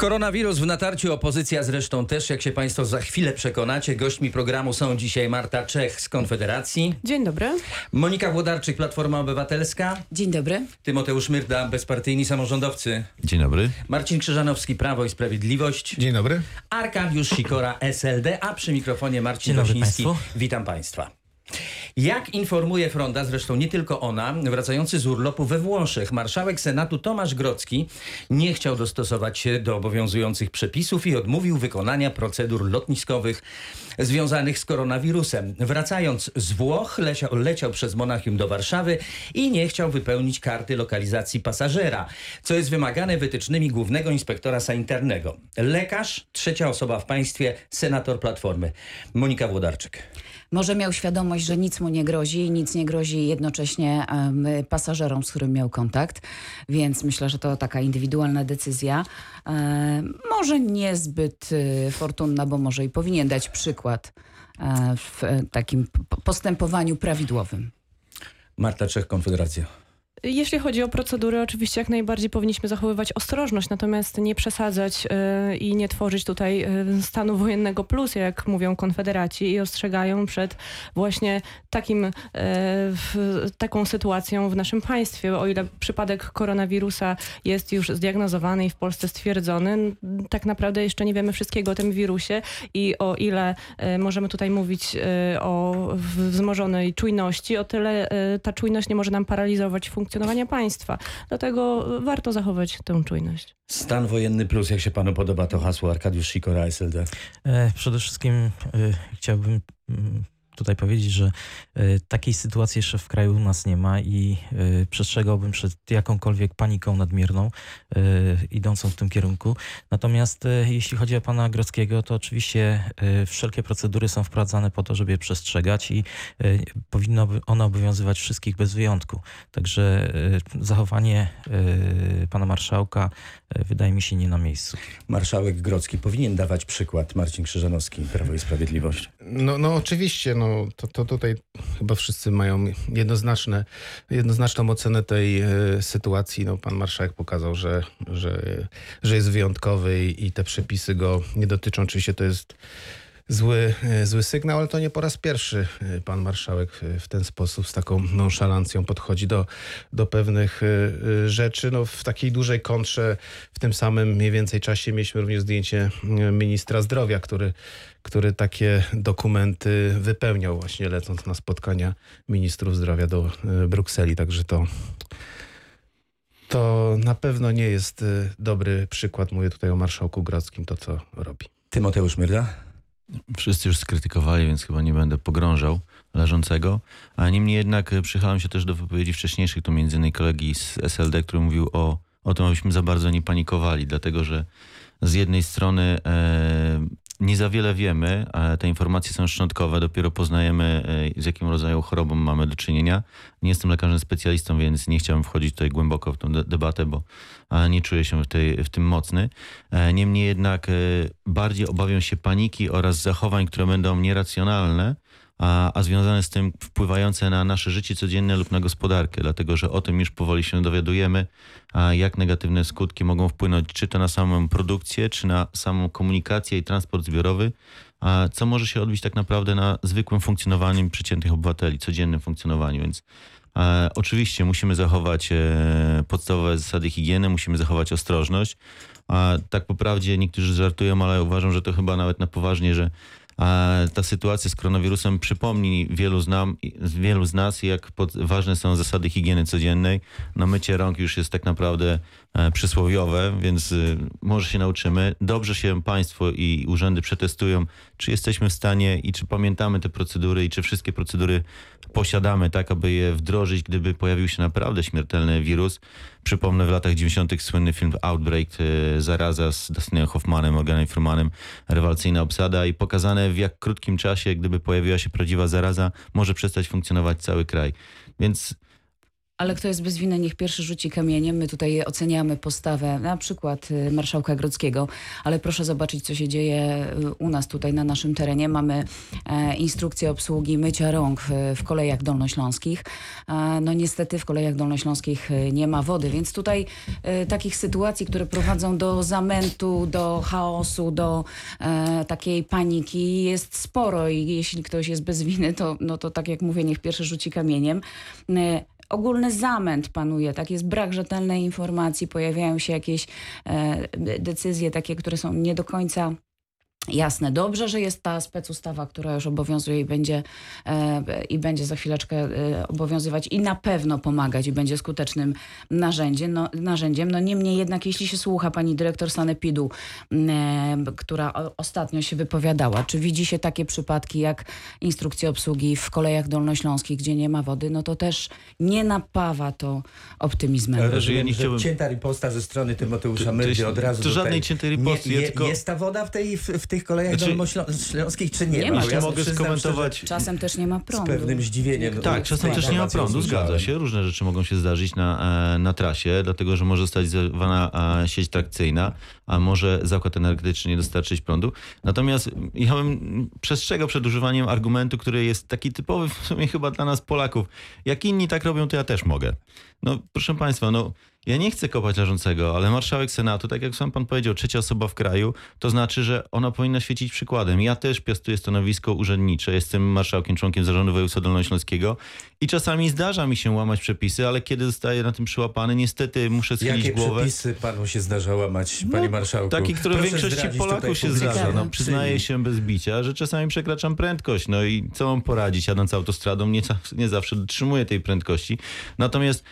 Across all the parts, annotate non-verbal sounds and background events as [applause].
Koronawirus w natarciu, opozycja zresztą też, jak się Państwo za chwilę przekonacie. Gośćmi programu są dzisiaj Marta Czech z Konfederacji, Dzień dobry. Monika Włodarczyk, Platforma Obywatelska, Dzień dobry. Tymoteusz Myrda, bezpartyjni samorządowcy, Dzień dobry. Marcin Krzyżanowski, Prawo i Sprawiedliwość, Dzień dobry. Arkadiusz Sikora, SLD, a przy mikrofonie Marcin Dzień dobry Rosiński. państwu. Witam Państwa. Jak informuje Fronda, zresztą nie tylko ona, wracający z urlopu we Włoszech, marszałek Senatu Tomasz Grocki nie chciał dostosować się do obowiązujących przepisów i odmówił wykonania procedur lotniskowych związanych z koronawirusem. Wracając z Włoch, leciał, leciał przez Monachium do Warszawy i nie chciał wypełnić karty lokalizacji pasażera, co jest wymagane wytycznymi głównego inspektora sanitarnego. Lekarz, trzecia osoba w państwie, senator Platformy. Monika Włodarczyk. Może miał świadomość, że nic mu nie grozi i nic nie grozi jednocześnie pasażerom, z którym miał kontakt, więc myślę, że to taka indywidualna decyzja. Em, może niezbyt y, fortunna, bo może i powinien dać przykład e, w e, takim postępowaniu prawidłowym. Marta Czech, Konfederacja. Jeśli chodzi o procedury, oczywiście jak najbardziej powinniśmy zachowywać ostrożność, natomiast nie przesadzać y, i nie tworzyć tutaj y, stanu wojennego plus, jak mówią konfederaci i ostrzegają przed właśnie takim, y, taką sytuacją w naszym państwie. O ile przypadek koronawirusa jest już zdiagnozowany i w Polsce stwierdzony, tak naprawdę jeszcze nie wiemy wszystkiego o tym wirusie i o ile możemy tutaj mówić o wzmożonej czujności, o tyle ta czujność nie może nam paraliżować funkcjonowania państwa. Dlatego warto zachować tę czujność. Stan wojenny plus, jak się panu podoba to hasło Arkadiusz Sikora, SLD. E, Przede wszystkim e, chciałbym mm, tutaj powiedzieć, że e, takiej sytuacji jeszcze w kraju u nas nie ma i e, przestrzegałbym przed jakąkolwiek paniką nadmierną e, idącą w tym kierunku. Natomiast jeśli chodzi o pana Grodzkiego, to oczywiście wszelkie procedury są wprowadzane po to, żeby je przestrzegać i powinno one obowiązywać wszystkich bez wyjątku. Także zachowanie pana marszałka wydaje mi się nie na miejscu. Marszałek Grocki powinien dawać przykład. Marcin Krzyżanowski, Prawo i Sprawiedliwość. No, no oczywiście, no, to, to tutaj chyba wszyscy mają jednoznaczne, jednoznaczną ocenę tej e, sytuacji. No, pan marszałek pokazał, że, że, że jest wyjątkowy i, te przepisy go nie dotyczą. Oczywiście to jest zły, e, zły sygnał, ale to nie po raz pierwszy e, pan marszałek w ten sposób, z taką nonszalancją podchodzi do, do pewnych rzeczy. No, w takiej dużej kontrze w tym samym mniej więcej czasie mieliśmy również zdjęcie ministra zdrowia, który, który takie dokumenty wypełniał właśnie lecąc na spotkania ministrów zdrowia do e, Brukseli. Także to, to na pewno nie jest e, dobry przykład. Mówię tutaj o marszałku Grodzkim, to co robi. Tymoteusz Myrda. Wszyscy już skrytykowali, więc chyba nie będę pogrążał leżącego. A niemniej jednak e, przychylam się też do wypowiedzi wcześniejszych, tu między innymi kolegi z SLD, który mówił o, o tym, abyśmy za bardzo nie panikowali, dlatego że z jednej strony e, nie za wiele wiemy, te informacje są szczątkowe, dopiero poznajemy e, z jakim rodzaju chorobą mamy do czynienia. Nie jestem lekarzem specjalistą, więc nie chciałem wchodzić tutaj głęboko w tę de- debatę, bo nie czuję się w, tej, w tym mocny. E, Niemniej jednak e, bardziej obawiam się paniki oraz zachowań, które będą nieracjonalne, a, a związane z tym wpływające na nasze życie codzienne lub na gospodarkę, dlatego że o tym już powoli się dowiadujemy, a jak negatywne skutki mogą wpłynąć czy to na samą produkcję, czy na samą komunikację i transport zbiorowy, a co może się odbić tak naprawdę na zwykłym funkcjonowaniu przeciętnych obywateli, codziennym funkcjonowaniu, więc oczywiście musimy zachować e, podstawowe zasady higieny, musimy zachować ostrożność. A tak po prawdzie niektórzy żartują, ale uważam, że to chyba nawet na poważnie, że ta sytuacja z koronawirusem przypomni wielu z, nam, wielu z nas, jak pod, ważne są zasady higieny codziennej. No mycie rąk już jest tak naprawdę przysłowiowe, więc y, może się nauczymy. Dobrze się państwo i urzędy przetestują, czy jesteśmy w stanie i czy pamiętamy te procedury i czy wszystkie procedury posiadamy tak, aby je wdrożyć, gdyby pojawił się naprawdę śmiertelny wirus. Przypomnę w latach 90. słynny film Outbreak, e, zaraza z Dustinem Hoffmanem, Morganem Freemanem, rewelacyjna obsada i pokazane w jak krótkim czasie, gdyby pojawiła się prawdziwa zaraza, może przestać funkcjonować cały kraj. Więc Ale kto jest bez winy, niech pierwszy rzuci kamieniem. My tutaj oceniamy postawę na przykład y, marszałka Grodzkiego, ale proszę zobaczyć, co się dzieje y, u nas tutaj na naszym terenie. Mamy e, instrukcję obsługi mycia rąk w, kolejach dolnośląskich. E, no niestety w kolejach dolnośląskich y, nie ma wody, więc tutaj takich sytuacji, które prowadzą do zamętu, do chaosu, do e, takiej paniki jest sporo i jeśli ktoś jest bez winy, to, no to tak jak mówię, niech pierwszy rzuci kamieniem. Ogólny zamęt panuje, tak? Jest brak rzetelnej informacji, pojawiają się jakieś e, decyzje takie, które są nie do końca jasne. Dobrze, że jest ta specustawa, która już obowiązuje i będzie, e, i będzie za chwileczkę e, obowiązywać i na pewno pomagać i będzie skutecznym narzędziem. No, narzędziem. no niemniej jednak, jeśli się słucha pani dyrektor Sanepidu, e, która o, ostatnio się wypowiadała, czy widzi się takie przypadki jak instrukcje obsługi w kolejach dolnośląskich, gdzie nie ma wody, no to też nie napawa to optymizmem. Ale- Rozumiem, ja nie że chciałbym- cięta riposta ze strony Tymoteusza jest- od razu to tutaj. żadnej ciętej riposty, Nie, je, tylko- Jest ta woda w, tej, w, w tych kolejach Znaczy- dolnośląskich, czy nie? Nie Bo ma. ja mogę skomentować- Czasem też nie ma Z prądu. pewnym zdziwieniem. Tak, czasem z też nie ma prądu, zgadza się. Różne rzeczy mogą się zdarzyć na, e, na trasie, dlatego że może zostać zerwana e, sieć trakcyjna, a może zakład energetyczny nie dostarczyć prądu. Natomiast ja bym przestrzegał przed używaniem argumentu, który jest taki typowy w sumie chyba dla nas Polaków. Jak inni tak robią, to ja też mogę. No proszę Państwa, no ja nie chcę kopać leżącego, ale marszałek Senatu, tak jak sam pan powiedział, trzecia osoba w kraju, to znaczy, że ona powinna świecić przykładem. Ja też piastuję stanowisko urzędnicze, jestem marszałkiem, członkiem zarządu województwa dolnośląskiego i czasami zdarza mi się łamać przepisy, ale kiedy zostaję na tym przyłapany, niestety muszę schylić Jakie głowę. przepisy panu się zdarza łamać, panie marszałku? Takie, które Proszę większości Polaków się zdarza. No, przyznaję się bez bicia, że czasami przekraczam prędkość. No i co mam poradzić, jadąc autostradą, nie, nie zawsze dotrzymuję tej prędkości. Natomiast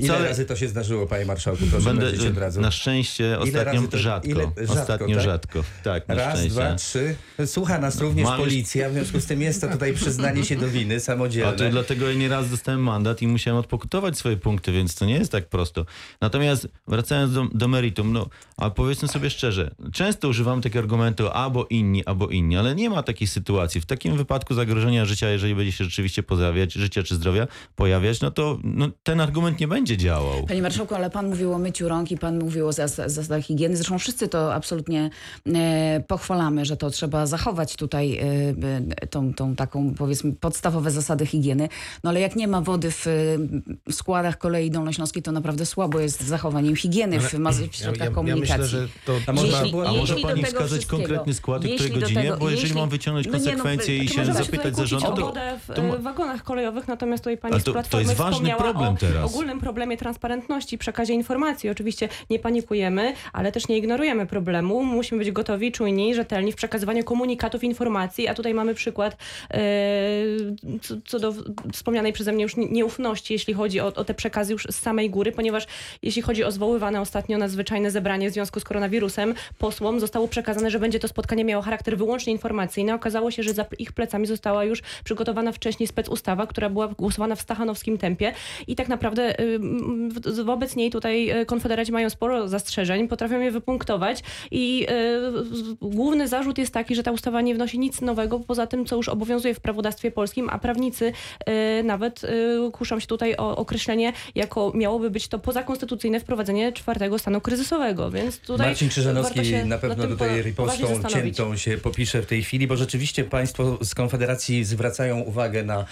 Ile wcale razy to się zdarzyło, panie marszałku? Proszę będę powiedzieć od razu. na szczęście ostatnio to- rzadko. ile- rzadko, Ostatnio tak? rzadko. Tak, na Raz, szczęście. dwa, trzy. Słucha nas również Mam policja, w związku z tym jest to tutaj przyznanie się do winy A samodzielne. to dlatego ja nieraz dostałem mandat i musiałem odpokutować swoje punkty, więc to nie jest tak prosto. Natomiast wracając do, do meritum, no, a powiedzmy sobie szczerze, często używam takiego argumentu albo inni, albo inni, ale nie ma takiej sytuacji. W takim wypadku zagrożenia życia, jeżeli będzie się rzeczywiście pojawiać, życia czy zdrowia pojawiać, no to no, ten argument nie będzie działał. Panie Marszałku, ale pan mówił o myciu rąk i pan mówił o zas- zasadach higieny. Zresztą wszyscy to absolutnie e, pochwalamy, że to trzeba zachować tutaj e, e, tą, tą taką, powiedzmy, podstawowe zasady higieny. No ale jak nie ma wody w, w składach kolei dolnośląskiej, to naprawdę słabo jest z zachowaniem higieny w, ma- w Ja, środkach ja, ja komunikacji. myślę, że to A może Jeśli- A może pani wskazać konkretny skład, jeśli której godzinie? tego- Bo jeżeli jeśli- mam wyciągnąć no no, konsekwencje i to się zapytać zarządu, to, wodę w to e, wagonach kolejowych, natomiast tutaj pani to- to Platformy jest ważny problem o teraz. ogólnym problemie transparentności, przekazie informacji. Oczywiście nie panikujemy, ale też nie ignorujemy problemu. Musimy być gotowi, czujni, rzetelni w przekazywaniu komunikatów, informacji, a tutaj mamy przykład e, co, co do wspomnianej przeze mnie już nie- nieufności, jeśli chodzi o, o te przekazy już z samej góry, ponieważ jeśli chodzi o zwoływane ostatnio nadzwyczajne zebranie w związku z koronawirusem, posłom zostało przekazane, że będzie to spotkanie miało charakter wyłącznie informacyjny. Okazało się, że za ich plecami została już przygotowana wcześniej specustawa, która była głosowana w stachanowskim tempie i tak naprawdę y, wobec niej tutaj y, konfederaci mają sporo zastrzeżeń, potrafią je wypunktować i z- główny zarzut jest taki, że ta ustawa nie wnosi nic nowego poza tym, co już obowiązuje w prawodawstwie polskim, a prawnicy y, nawet kuszą się tutaj o określenie, jako miałoby być to pozakonstytucyjne wprowadzenie czwartego stanu kryzysowego, więc tutaj Marcin Krzyżanowski na pewno tutaj po- ripostą ciętą się popisze w tej chwili, bo rzeczywiście państwo z Konfederacji zwracają uwagę na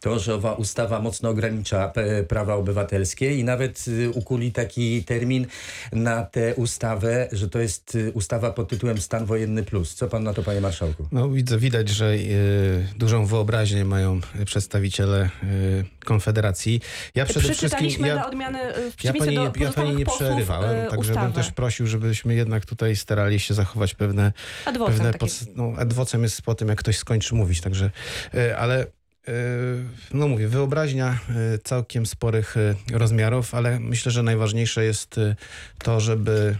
to, że owa ustawa mocno ogranicza p- prawa obywatelskie i nawet y, ukuli taki termin na tę ustawę, że to jest y, ustawa pod tytułem Stan Wojenny Plus. Co pan na to, panie marszałku? No widzę, widać, że y, dużą wyobraźnię mają przedstawiciele y, Konfederacji. Ja przede wszystkim... Przeczytaliśmy Ja, odmiany y, w ja pani, do nie, ja pani nie przerywałem, y, także bym też prosił, żebyśmy jednak tutaj starali się zachować pewne Adwocem pewne pod, no, adwocem jest po tym, jak ktoś skończy mówić, także, e, ale e, no mówię, wyobraźnia e, całkiem sporych e, rozmiarów, ale myślę, że najważniejsze jest to, żeby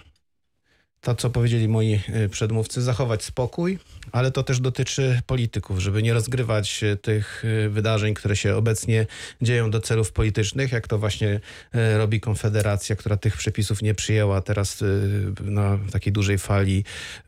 to, co powiedzieli moi y, przedmówcy, zachować spokój, ale to też dotyczy polityków, żeby nie rozgrywać y, tych y, wydarzeń, które się obecnie dzieją do celów politycznych, jak to właśnie robi Konfederacja, która tych przepisów nie przyjęła. Teraz na takiej dużej fali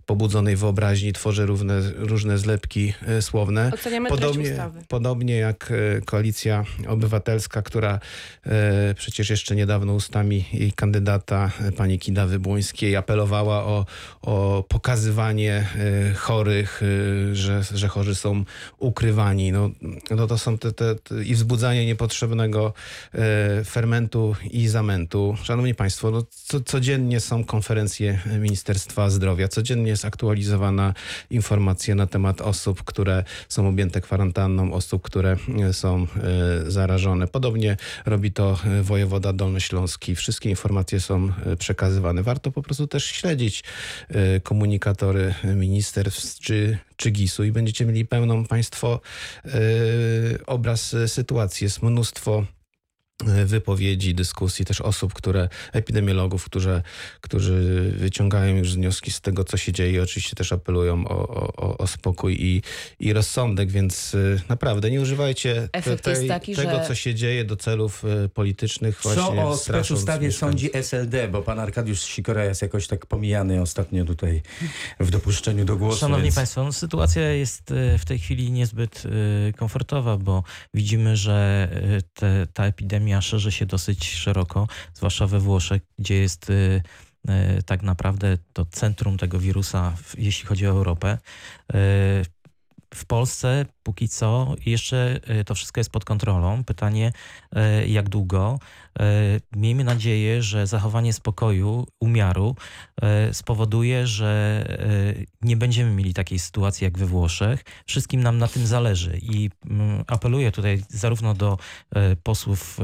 pobudzonej wyobraźni tworzy równe, różne zlepki słowne. Oceniamy Podobnie, podobnie jak e, Koalicja Obywatelska, która e, przecież jeszcze niedawno ustami jej kandydata, e, pani Kidawy Błońskiej, apelowała o, o pokazywanie e, chorych, e, że, że chorzy są ukrywani. No, no to są te, te, te, i wzbudzanie niepotrzebnego e, fermentu i zamętu. Szanowni Państwo, no, co, codziennie są konferencje Ministerstwa Zdrowia, codziennie jest aktualizowana informacja na temat osób, które są objęte kwarantanną, osób, które są zarażone. Podobnie robi to wojewoda dolnośląski. Wszystkie informacje są przekazywane. Warto po prostu też śledzić e, komunikatory ministerstw czy, czy GIS-u i będziecie mieli pełną Państwo e, obraz e, sytuacji. Jest mnóstwo wypowiedzi, dyskusji też osób, które, epidemiologów, którzy, którzy wyciągają już wnioski z tego, co się dzieje i oczywiście też apelują o, o, o spokój i, i rozsądek, więc y, naprawdę nie używajcie te, tej, taki, tego, że- co się dzieje do celów y, politycznych. Co o specustawie sądzi SLD, bo pan Arkadiusz Sikora jest jakoś tak pomijany ostatnio tutaj w dopuszczeniu do głosu. Szanowni więc... Państwo, no, sytuacja jest e, w tej chwili niezbyt komfortowa, bo widzimy, że te, ta epidemia szerzy się dosyć szeroko, zwłaszcza we Włoszech, gdzie jest e, e, tak naprawdę to centrum tego wirusa, jeśli chodzi o Europę. E, W Polsce póki co jeszcze e, to wszystko jest pod kontrolą. Pytanie, e, jak długo. E, Miejmy nadzieję, że zachowanie spokoju, umiaru spowoduje, że nie będziemy mieli takiej sytuacji jak we Włoszech. Wszystkim nam na tym zależy i mm, apeluję tutaj zarówno do posłów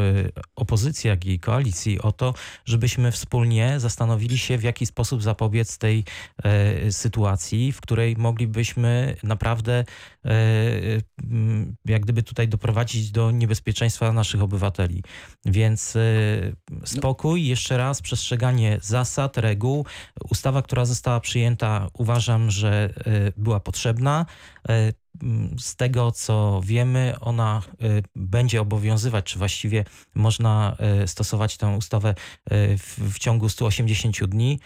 opozycji, jak i koalicji o to, żebyśmy wspólnie zastanowili się, w jaki sposób zapobiec tej sytuacji, w której moglibyśmy naprawdę jak gdyby tutaj doprowadzić do niebezpieczeństwa naszych obywateli. Więc e, spokój, jeszcze raz przestrzeganie zasad, reguł. Ustawa, która została przyjęta, uważam, że e, była potrzebna. E, Z tego, co wiemy, ona będzie obowiązywać, czy właściwie można stosować tę ustawę w, w ciągu 180 dni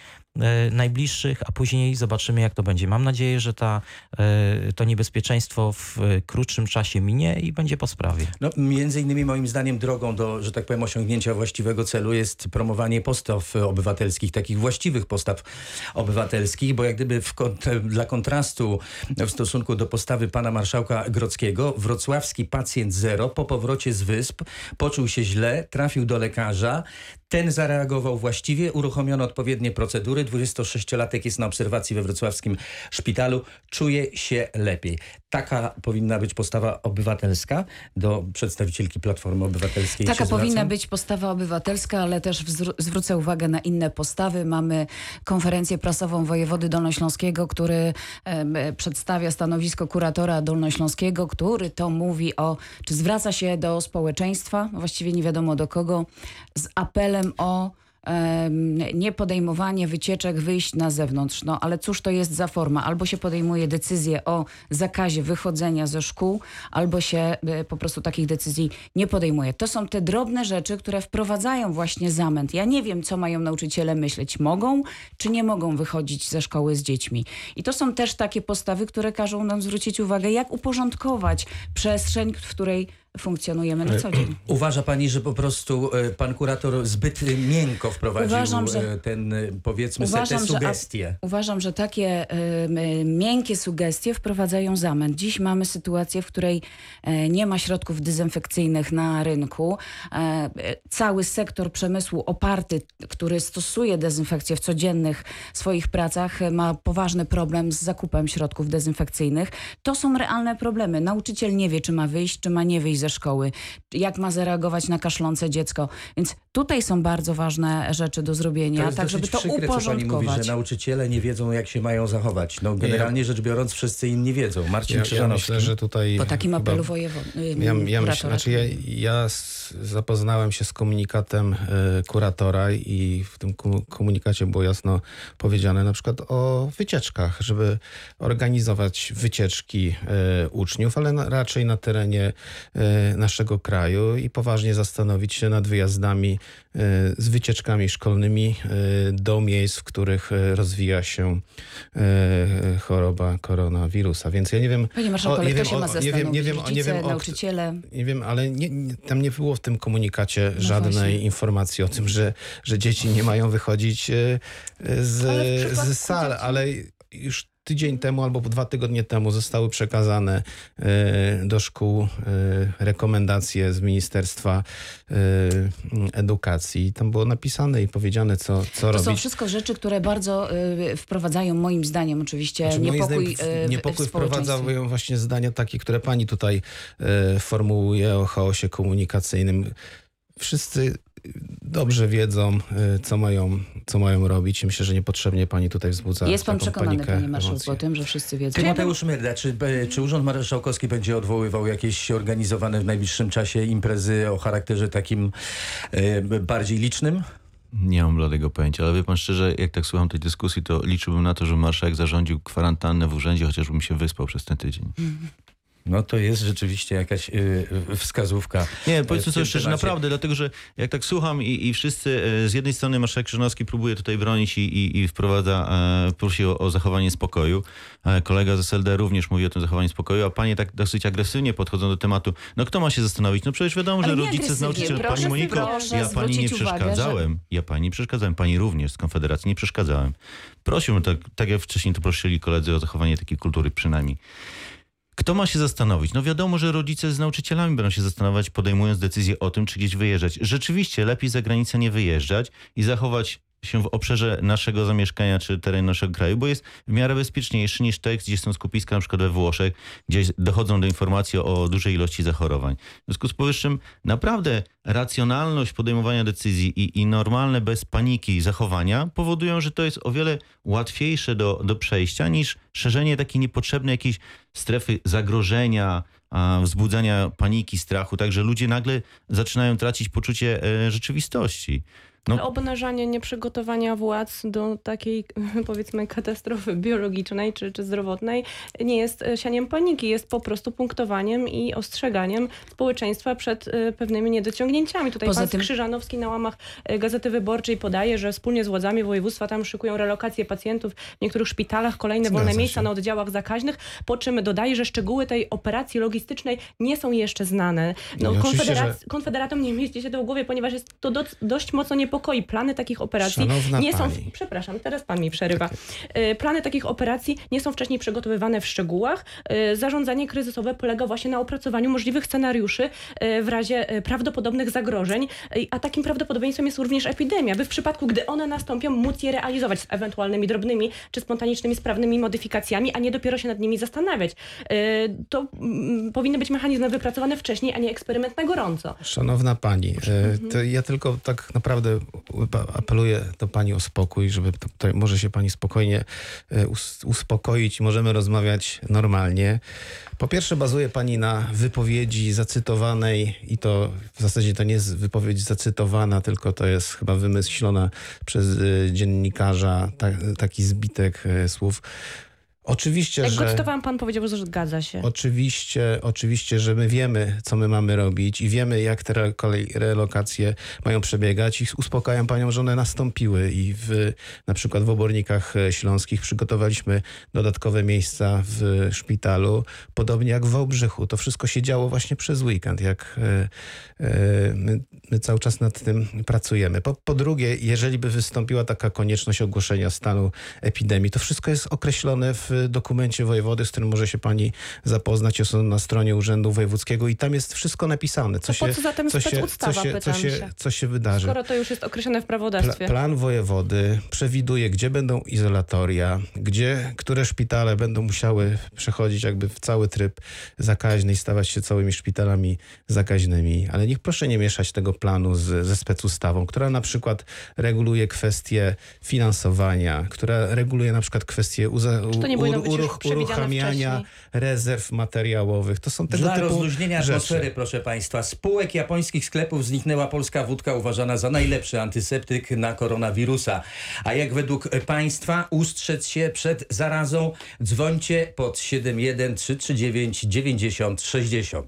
najbliższych, a później zobaczymy, jak to będzie. Mam nadzieję, że ta, e, to niebezpieczeństwo w e, krótszym czasie minie i będzie po sprawie. No, między innymi moim zdaniem drogą do, że tak powiem, osiągnięcia właściwego celu jest promowanie postaw obywatelskich, takich właściwych postaw obywatelskich, bo jak gdyby kont- dla kontrastu w stosunku do postawy pana marszałka Grockiego, wrocławski pacjent zero po powrocie z wysp poczuł się źle, trafił do lekarza, ten zareagował właściwie, uruchomiono odpowiednie procedury. 26-latek jest na obserwacji we wrocławskim szpitalu, czuje się lepiej. Taka powinna być postawa obywatelska do przedstawicielki Platformy Obywatelskiej. Taka powinna zwracam. być postawa obywatelska, ale też zwrócę uwagę na inne postawy. Mamy konferencję prasową wojewody dolnośląskiego, który e, przedstawia stanowisko kuratora dolnośląskiego, który to mówi o, czy zwraca się do społeczeństwa, właściwie nie wiadomo do kogo, z apelem o em, niepodejmowanie wycieczek, wyjść na zewnątrz. No ale cóż to jest za forma? Albo się podejmuje decyzję o zakazie wychodzenia ze szkół, albo się e, po prostu takich decyzji nie podejmuje. To są te drobne rzeczy, które wprowadzają właśnie zamęt. Ja nie wiem, co mają nauczyciele myśleć. Mogą czy nie mogą wychodzić ze szkoły z dziećmi. I to są też takie postawy, które każą nam zwrócić uwagę, jak uporządkować przestrzeń, w której funkcjonujemy na co dzień. [clears throat] Uważa pani, że po prostu e, pan kurator zbyt e, miękko wprowadził Uważam, że- e, ten, e, powiedzmy, Uważam, te że sugestie? Uważam, że takie e, miękkie sugestie wprowadzają zamęt. Dziś mamy sytuację, w której e, nie ma środków dezynfekcyjnych na rynku. E, e, cały sektor przemysłu oparty, który stosuje dezynfekcję w codziennych swoich pracach, e, ma poważny problem z zakupem środków dezynfekcyjnych. To są realne problemy. Nauczyciel nie wie, czy ma wyjść, czy ma nie wyjść ze szkoły, jak ma zareagować na kaszlące dziecko. Więc tutaj są bardzo ważne rzeczy do zrobienia, jest tak żeby to przykre, co pani mówi, uporządkować. że nauczyciele nie wiedzą, jak się mają zachować. No, generalnie rzecz biorąc, wszyscy inni wiedzą. Marcin Ja, ja myślę, że tutaj... Po takim chyba- apelu wojewody. Ja, ja, myślę, znaczy ja, ja zapoznałem się z komunikatem e, kuratora i w tym komunikacie było jasno powiedziane na przykład o wycieczkach, żeby organizować wycieczki e, uczniów, ale na, raczej na terenie e, naszego kraju i poważnie zastanowić się nad wyjazdami e, z wycieczkami szkolnymi e, do miejsc, w których e, rozwija się e, choroba koronawirusa. Więc ja nie wiem, Panie marszałku, o, nie wiem, o- nie wiem, nie wiem, nie wiem, o- nauczyciele? nie wiem, ale nie, nie, tam nie było w tym komunikacie No żadnej właśnie. informacji o tym, że, że dzieci nie mają wychodzić e, z, z sal, ale już tydzień temu albo dwa tygodnie temu zostały przekazane e, do szkół e, rekomendacje z Ministerstwa e, Edukacji. Tam było napisane i powiedziane, co, co To robić. są wszystko rzeczy, które bardzo wprowadzają moim zdaniem oczywiście Znaczy, niepokój, zdaniem niepokój w wprowadzają właśnie zdania takie, które pani tutaj formułuje o chaosie komunikacyjnym. Wszyscy dobrze wiedzą, e, co mają, co mają robić. I myślę, że niepotrzebnie pani tutaj wzbudza Jest pan taką przekonany, panikę, panie marszałku, o tym, że wszyscy wiedzą? Tymoteusz Myrda, czy, e, czy Urząd Marszałkowski będzie odwoływał jakieś organizowane w najbliższym czasie imprezy o charakterze takim e, bardziej licznym? Nie mam bladego pojęcia, ale wie pan szczerze, jak tak słucham tej dyskusji, to liczyłbym na to, że marszałek zarządził kwarantannę w urzędzie, chociażbym się wyspał przez ten tydzień. No to jest rzeczywiście jakaś e, wskazówka. Nie, w powiedzmy sobie szczerze, temacie. naprawdę, dlatego że jak tak słucham i, i wszyscy, e, z jednej strony marszałek Krzyżanowski próbuje tutaj bronić i, i, i wprowadza, e, prosi o, o zachowanie spokoju. E, kolega z SLD również mówi o tym zachowaniu spokoju, a panie tak dosyć agresywnie podchodzą do tematu. No kto ma się zastanowić? No przecież wiadomo, że Ale rodzice z agresywnie, nauczyciel, proszę pani Moniko, proszę ja pani nie zwrócić uwagę, przeszkadzałem. Ja pani nie przeszkadzałem, pani również z Konfederacji nie przeszkadzałem. Prosiłbym, tak, tak jak wcześniej to prosili koledzy o zachowanie takiej kultury przynajmniej. Kto ma się zastanowić? No wiadomo, że rodzice z nauczycielami będą się zastanawiać, podejmując decyzję o tym, czy gdzieś wyjeżdżać. Rzeczywiście lepiej za granicę nie wyjeżdżać i zachować się w obszarze naszego zamieszkania czy terenu naszego kraju, bo jest w miarę bezpieczniejszy niż te, gdzie są skupiska na przykład we Włoszech, gdzie dochodzą do informacji o dużej ilości zachorowań. W związku z powyższym naprawdę racjonalność podejmowania decyzji i, i normalne bez paniki zachowania powodują, że to jest o wiele łatwiejsze do, do przejścia niż szerzenie takiej niepotrzebnej jakiejś strefy zagrożenia, wzbudzania paniki, strachu, także ludzie nagle zaczynają tracić poczucie e, rzeczywistości. No, Obnażanie nieprzygotowania władz do takiej, [laughs] powiedzmy, katastrofy biologicznej czy, czy zdrowotnej nie jest e, sianiem paniki, jest po prostu punktowaniem i ostrzeganiem społeczeństwa przed e, pewnymi niedociągnięciami. Tutaj Poza pan tym- Krzyżanowski na łamach e, Gazety Wyborczej podaje, że wspólnie z władzami województwa tam szykują relokację pacjentów w niektórych szpitalach, kolejne Zgadza wolne się. miejsca na oddziałach zakaźnych, po czym dodaje, że szczegóły tej operacji logistycznej nie są jeszcze znane. No, No konfederac- Konfederatom nie mieści się to w głowie, ponieważ jest to do, dość mocno niepokoi. Plany takich operacji Szanowna nie są... pani. Przepraszam, teraz pan mi przerywa. Y, Plany takich operacji nie są wcześniej przygotowywane w szczegółach. Y, Zarządzanie kryzysowe polega właśnie na opracowaniu możliwych scenariuszy y, w razie prawdopodobnych zagrożeń, a takim prawdopodobieństwem jest również epidemia, by w przypadku, gdy one nastąpią, móc je realizować z ewentualnymi drobnymi czy spontanicznymi sprawnymi modyfikacjami, a nie dopiero się nad nimi zastanawiać. To mm, powinny być mechanizmy wypracowane wcześniej, a nie eksperyment na gorąco. Szanowna pani, to ja tylko tak naprawdę apeluję do pani o spokój, żeby tutaj może się pani spokojnie e, us- uspokoić możemy rozmawiać normalnie. Po pierwsze bazuje pani na wypowiedzi zacytowanej i to w zasadzie to nie jest wypowiedź zacytowana, tylko to jest chyba wymyślona przez e, dziennikarza ta, taki zbitek e, słów. Oczywiście, Jak że... go cytowałam, pan powiedział, że zgadza się. Oczywiście, oczywiście, że my wiemy, co my mamy robić i wiemy, jak te relokacje mają przebiegać i uspokajam panią, że one nastąpiły i w, na przykład w Obornikach e, Śląskich przygotowaliśmy dodatkowe miejsca w szpitalu, podobnie jak w Wałbrzychu. To wszystko się działo właśnie przez weekend, jak e, e, my, my cały czas nad tym pracujemy. Po, po drugie, jeżeli by wystąpiła taka konieczność ogłoszenia stanu epidemii, to wszystko jest określone w w dokumencie wojewody, z którym może się pani zapoznać. Jest on na stronie Urzędu Wojewódzkiego i tam jest wszystko napisane. Co się, co zatem co się, co się, co pytam się, się. co się wydarzy. Skoro to już jest określone w Pla, prawodawstwie. plan wojewody przewiduje, gdzie będą izolatoria, gdzie, które szpitale będą musiały przechodzić jakby w cały tryb zakaźny i stawać się całymi szpitalami zakaźnymi. Ale niech proszę nie mieszać tego planu z, ze specustawą, która na przykład reguluje kwestie finansowania, która reguluje na przykład kwestie uza, powinno być przewidziane uruchamiania wcześniej? rezerw materiałowych. To są tego Dla typu rozluźnienia rzeczy. atmosfery, proszę Państwa, z półek japońskich sklepów zniknęła polska wódka uważana za najlepszy antyseptyk na koronawirusa. A jak według Państwa ustrzec się przed zarazą, dzwońcie pod 71 339 90 60.